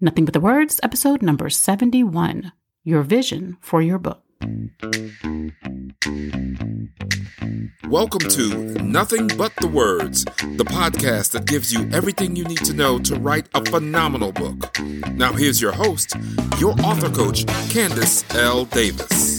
Nothing But the Words, episode number 71 Your Vision for Your Book. Welcome to Nothing But the Words, the podcast that gives you everything you need to know to write a phenomenal book. Now, here's your host, your author coach, Candice L. Davis.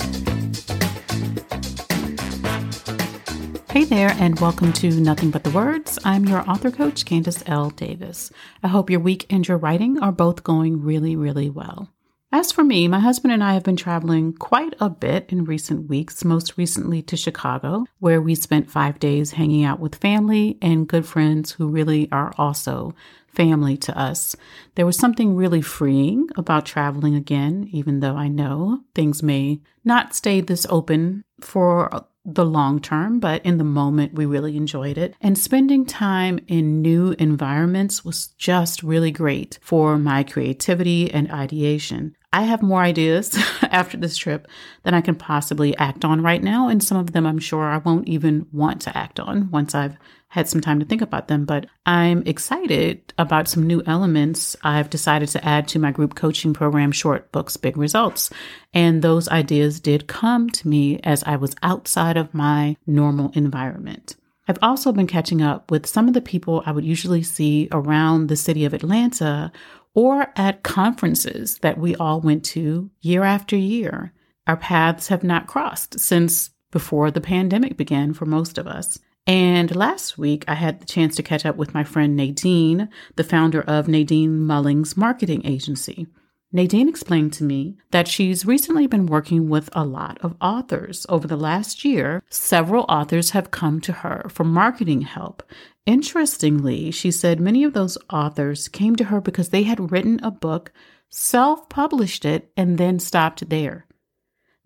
Hey there, and welcome to Nothing But the Words. I'm your author coach, Candice L. Davis. I hope your week and your writing are both going really, really well. As for me, my husband and I have been traveling quite a bit in recent weeks, most recently to Chicago, where we spent five days hanging out with family and good friends who really are also family to us. There was something really freeing about traveling again, even though I know things may not stay this open for the long term, but in the moment, we really enjoyed it. And spending time in new environments was just really great for my creativity and ideation. I have more ideas after this trip than I can possibly act on right now. And some of them I'm sure I won't even want to act on once I've had some time to think about them. But I'm excited about some new elements I've decided to add to my group coaching program, Short Books, Big Results. And those ideas did come to me as I was outside of my normal environment. I've also been catching up with some of the people I would usually see around the city of Atlanta or at conferences that we all went to year after year. Our paths have not crossed since before the pandemic began for most of us. And last week, I had the chance to catch up with my friend Nadine, the founder of Nadine Mullings Marketing Agency. Nadine explained to me that she's recently been working with a lot of authors. Over the last year, several authors have come to her for marketing help. Interestingly, she said many of those authors came to her because they had written a book, self published it, and then stopped there.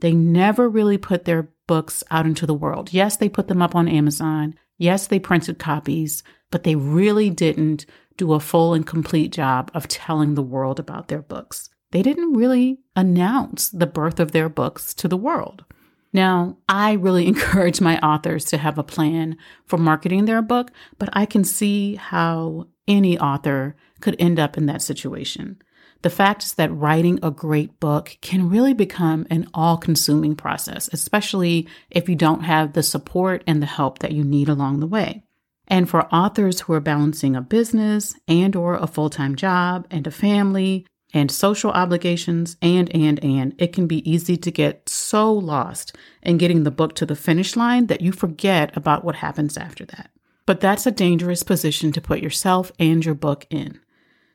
They never really put their books out into the world. Yes, they put them up on Amazon. Yes, they printed copies, but they really didn't do a full and complete job of telling the world about their books they didn't really announce the birth of their books to the world. Now, I really encourage my authors to have a plan for marketing their book, but I can see how any author could end up in that situation. The fact is that writing a great book can really become an all consuming process, especially if you don't have the support and the help that you need along the way. And for authors who are balancing a business and or a full-time job and a family and social obligations and and and it can be easy to get so lost in getting the book to the finish line that you forget about what happens after that. But that's a dangerous position to put yourself and your book in.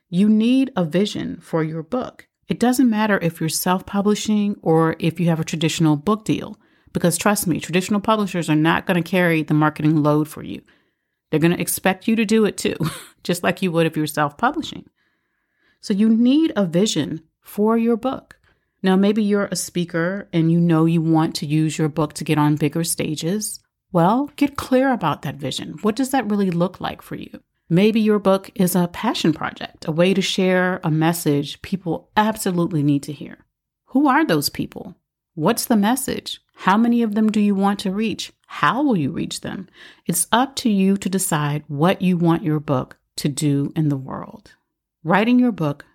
You need a vision for your book. It doesn't matter if you're self-publishing or if you have a traditional book deal because trust me, traditional publishers are not going to carry the marketing load for you. They're going to expect you to do it too, just like you would if you were self-publishing. So you need a vision for your book. Now, maybe you're a speaker and you know you want to use your book to get on bigger stages. Well, get clear about that vision. What does that really look like for you? Maybe your book is a passion project, a way to share a message people absolutely need to hear. Who are those people? What's the message? How many of them do you want to reach? How will you reach them? It's up to you to decide what you want your book to do in the world. Writing your book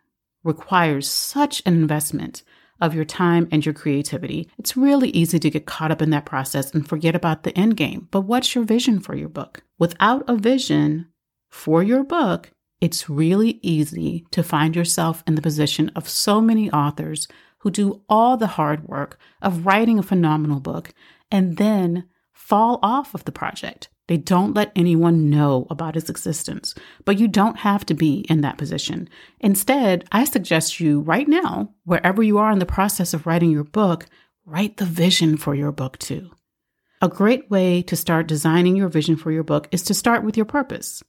requires such an investment of your time and your creativity. It's really easy to get caught up in that process and forget about the end game. But what's your vision for your book? Without a vision for your book, it's really easy to find yourself in the position of so many authors who do all the hard work of writing a phenomenal book and then fall off of the project they don't let anyone know about its existence, but you don't have to be in that position. Instead, I suggest you right now, wherever you are in the process of writing your book, write the vision for your book too. A great way to start designing your vision for your book is to start with your purpose.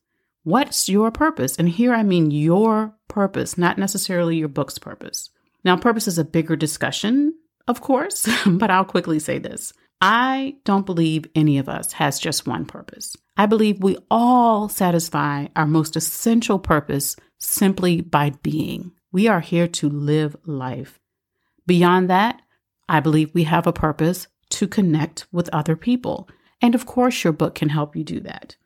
What's your purpose? And here I mean your purpose, not necessarily your book's purpose. Now, purpose is a bigger discussion, of course, but I'll quickly say this. I don't believe any of us has just one purpose. I believe we all satisfy our most essential purpose simply by being. We are here to live life. Beyond that, I believe we have a purpose to connect with other people. And of course, your book can help you do that.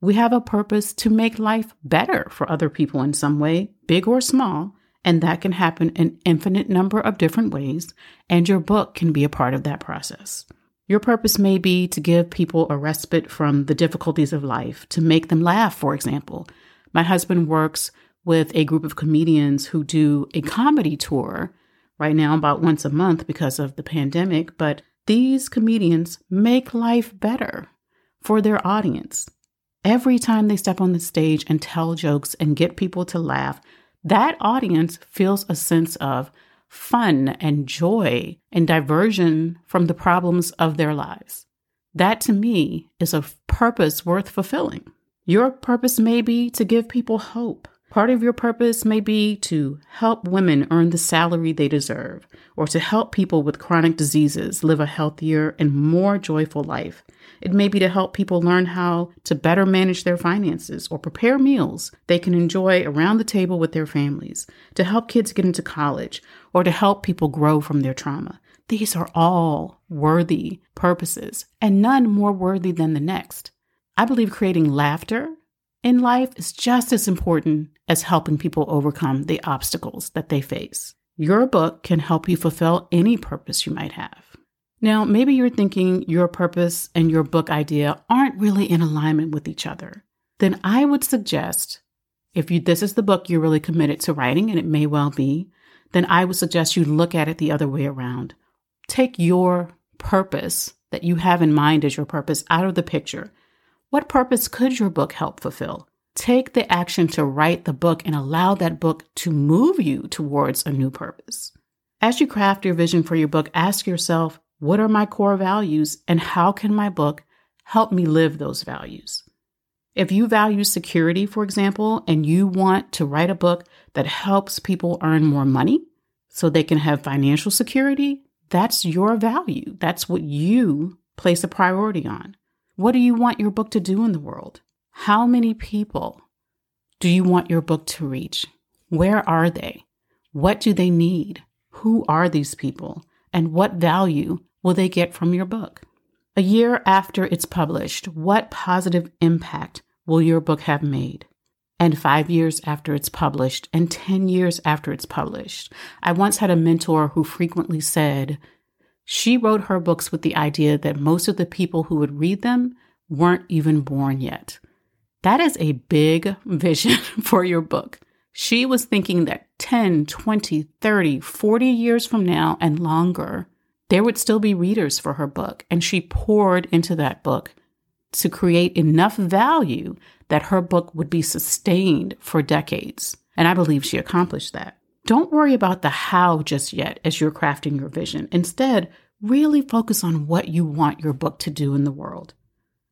We have a purpose to make life better for other people in some way, big or small. And that can happen an infinite number of different ways, and your book can be a part of that process. Your purpose may be to give people a respite from the difficulties of life, to make them laugh, for example. My husband works with a group of comedians who do a comedy tour right now, about once a month because of the pandemic. But these comedians make life better for their audience. Every time they step on the stage and tell jokes and get people to laugh, that audience feels a sense of fun and joy and diversion from the problems of their lives. That to me is a purpose worth fulfilling. Your purpose may be to give people hope. Part of your purpose may be to help women earn the salary they deserve, or to help people with chronic diseases live a healthier and more joyful life. It may be to help people learn how to better manage their finances or prepare meals they can enjoy around the table with their families, to help kids get into college, or to help people grow from their trauma. These are all worthy purposes, and none more worthy than the next. I believe creating laughter in life is just as important as helping people overcome the obstacles that they face. Your book can help you fulfill any purpose you might have. Now, maybe you're thinking your purpose and your book idea aren't really in alignment with each other. Then I would suggest if you this is the book you're really committed to writing and it may well be, then I would suggest you look at it the other way around. Take your purpose that you have in mind as your purpose out of the picture what purpose could your book help fulfill? Take the action to write the book and allow that book to move you towards a new purpose. As you craft your vision for your book, ask yourself, what are my core values and how can my book help me live those values? If you value security, for example, and you want to write a book that helps people earn more money so they can have financial security, that's your value. That's what you place a priority on. What do you want your book to do in the world? How many people do you want your book to reach? Where are they? What do they need? Who are these people? And what value will they get from your book? A year after it's published, what positive impact will your book have made? And five years after it's published, and 10 years after it's published. I once had a mentor who frequently said, she wrote her books with the idea that most of the people who would read them weren't even born yet. That is a big vision for your book. She was thinking that 10, 20, 30, 40 years from now and longer, there would still be readers for her book. And she poured into that book to create enough value that her book would be sustained for decades. And I believe she accomplished that. Don't worry about the how just yet as you're crafting your vision. Instead, really focus on what you want your book to do in the world.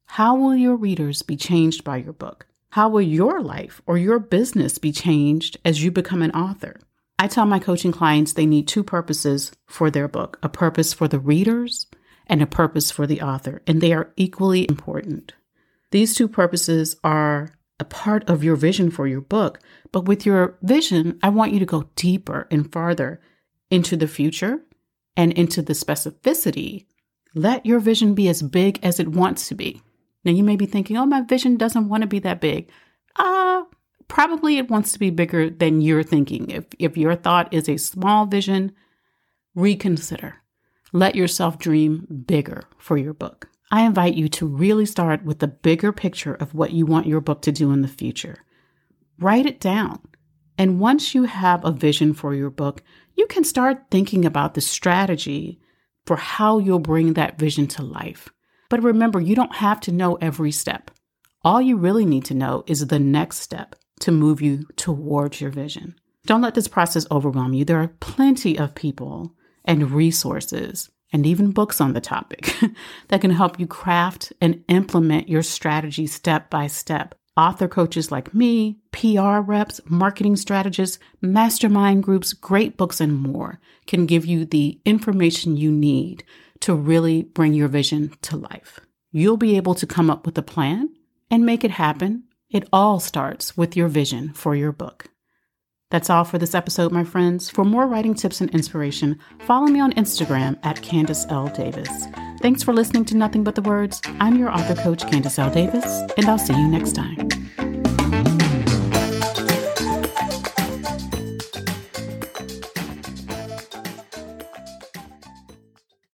How will your readers be changed by your book? How will your life or your business be changed as you become an author? I tell my coaching clients they need two purposes for their book a purpose for the readers and a purpose for the author, and they are equally important. These two purposes are a part of your vision for your book. But with your vision, I want you to go deeper and farther into the future and into the specificity. Let your vision be as big as it wants to be. Now, you may be thinking, oh, my vision doesn't want to be that big. Uh, probably it wants to be bigger than you're thinking. If, if your thought is a small vision, reconsider. Let yourself dream bigger for your book. I invite you to really start with the bigger picture of what you want your book to do in the future. Write it down. And once you have a vision for your book, you can start thinking about the strategy for how you'll bring that vision to life. But remember, you don't have to know every step. All you really need to know is the next step to move you towards your vision. Don't let this process overwhelm you. There are plenty of people and resources and even books on the topic that can help you craft and implement your strategy step by step. Author coaches like me, PR reps, marketing strategists, mastermind groups, great books, and more can give you the information you need to really bring your vision to life. You'll be able to come up with a plan and make it happen. It all starts with your vision for your book. That's all for this episode, my friends. For more writing tips and inspiration, follow me on Instagram at Candice L. Davis. Thanks for listening to Nothing But the Words. I'm your author coach, Candice L. Davis, and I'll see you next time.